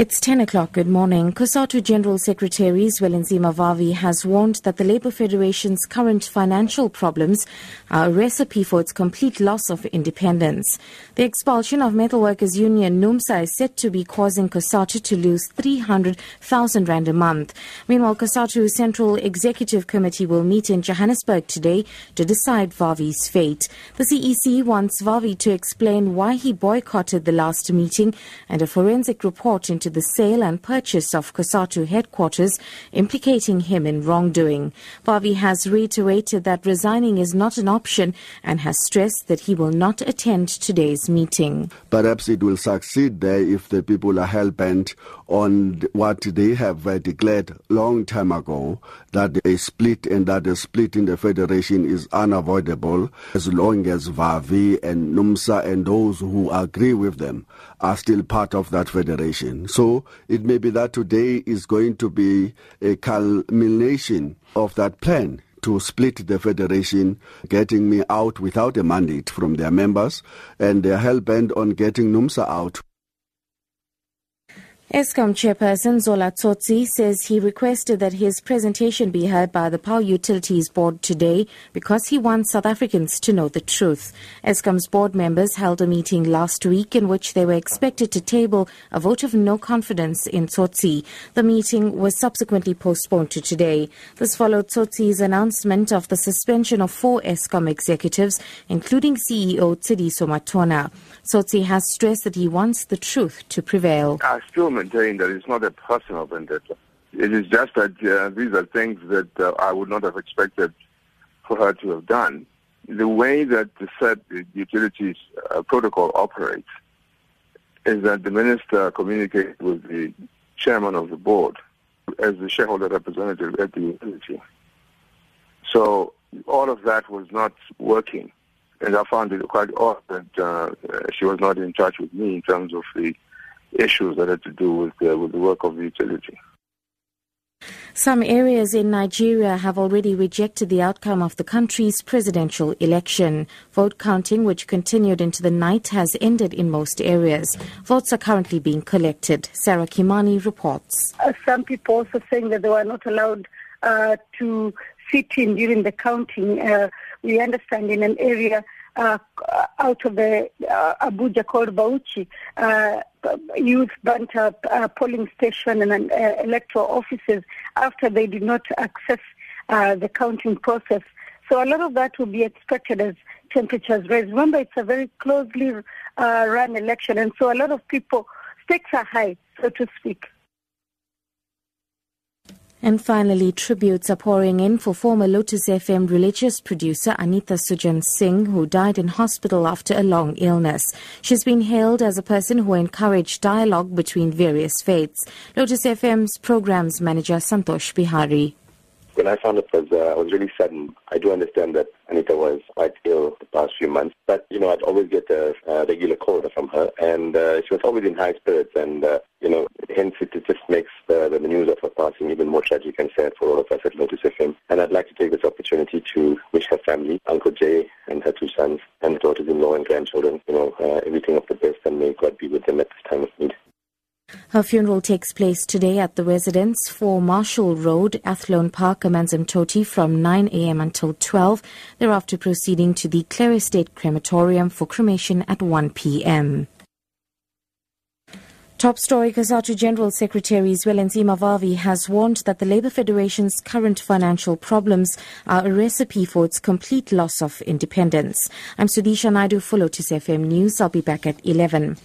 It's 10 o'clock. Good morning. COSATU General Secretary Zwelinzima Vavi has warned that the Labour Federation's current financial problems are a recipe for its complete loss of independence. The expulsion of Metalworkers Union NUMSA is said to be causing COSATU to lose 300,000 rand a month. Meanwhile, COSATU's Central Executive Committee will meet in Johannesburg today to decide Vavi's fate. The CEC wants Vavi to explain why he boycotted the last meeting and a forensic report into the sale and purchase of COSATU headquarters, implicating him in wrongdoing. Vavi has reiterated that resigning is not an option and has stressed that he will not attend today's meeting. Perhaps it will succeed there if the people are hell bent on what they have uh, declared long time ago that a split and that a split in the federation is unavoidable as long as Vavi and NUMSA and those who agree with them are still part of that federation. So it may be that today is going to be a culmination of that plan to split the federation, getting me out without a mandate from their members, and they're hell bent on getting NUMSA out. Eskom chairperson Zola Tsotsi says he requested that his presentation be heard by the Power Utilities Board today because he wants South Africans to know the truth. Eskom's board members held a meeting last week in which they were expected to table a vote of no confidence in Tsotsi. The meeting was subsequently postponed to today. This followed Tsotsi's announcement of the suspension of four Eskom executives, including CEO Tshediso Somatona. Tsotsi has stressed that he wants the truth to prevail. I still maintain that it's not a personal vendetta. It is just that uh, these are things that uh, I would not have expected for her to have done. The way that the said utilities uh, protocol operates is that the minister communicates with the chairman of the board as the shareholder representative at the utility. So all of that was not working. And I found it quite odd that uh, she was not in touch with me in terms of the issues that had to do with the, with the work of the utility. Some areas in Nigeria have already rejected the outcome of the country's presidential election. Vote counting, which continued into the night, has ended in most areas. Votes are currently being collected. Sarah Kimani reports. Uh, some people also saying that they were not allowed uh, to sit in during the counting. Uh, we understand in an area uh, out of the uh, Abuja called Bauchi, uh, youth burnt up polling station and electoral offices after they did not access uh, the counting process. So a lot of that will be expected as temperatures rise. Remember, it's a very closely uh, run election, and so a lot of people stakes are high, so to speak. And finally, tributes are pouring in for former Lotus FM religious producer Anita Sujan Singh, who died in hospital after a long illness. She's been hailed as a person who encouraged dialogue between various faiths. Lotus FM's programs manager Santosh Bihari. When I found it was, uh, I was really saddened. I do understand that Anita was quite ill the past few months, but you know I'd always get a, a regular call from her, and uh, she was always in high spirits, and uh, you know hence it, it just makes the news of her passing even more tragic and sad for all of us at Lotus FM. And I'd like to take this opportunity to wish her family, Uncle Jay and her two sons, and daughters-in-law and grandchildren, you know, uh, everything of the best, and may God be with them at this time of need. Her funeral takes place today at the residence for Marshall Road, Athlone Park, Amanzimtoti from 9 a.m. until 12, thereafter proceeding to the Clare Estate Crematorium for cremation at 1 p.m. Top story COSATU General Secretary Zwelinzima Vavi has warned that the Labour Federation's current financial problems are a recipe for its complete loss of independence. I'm Sudisha Naidu Lotus FM News. I'll be back at 11.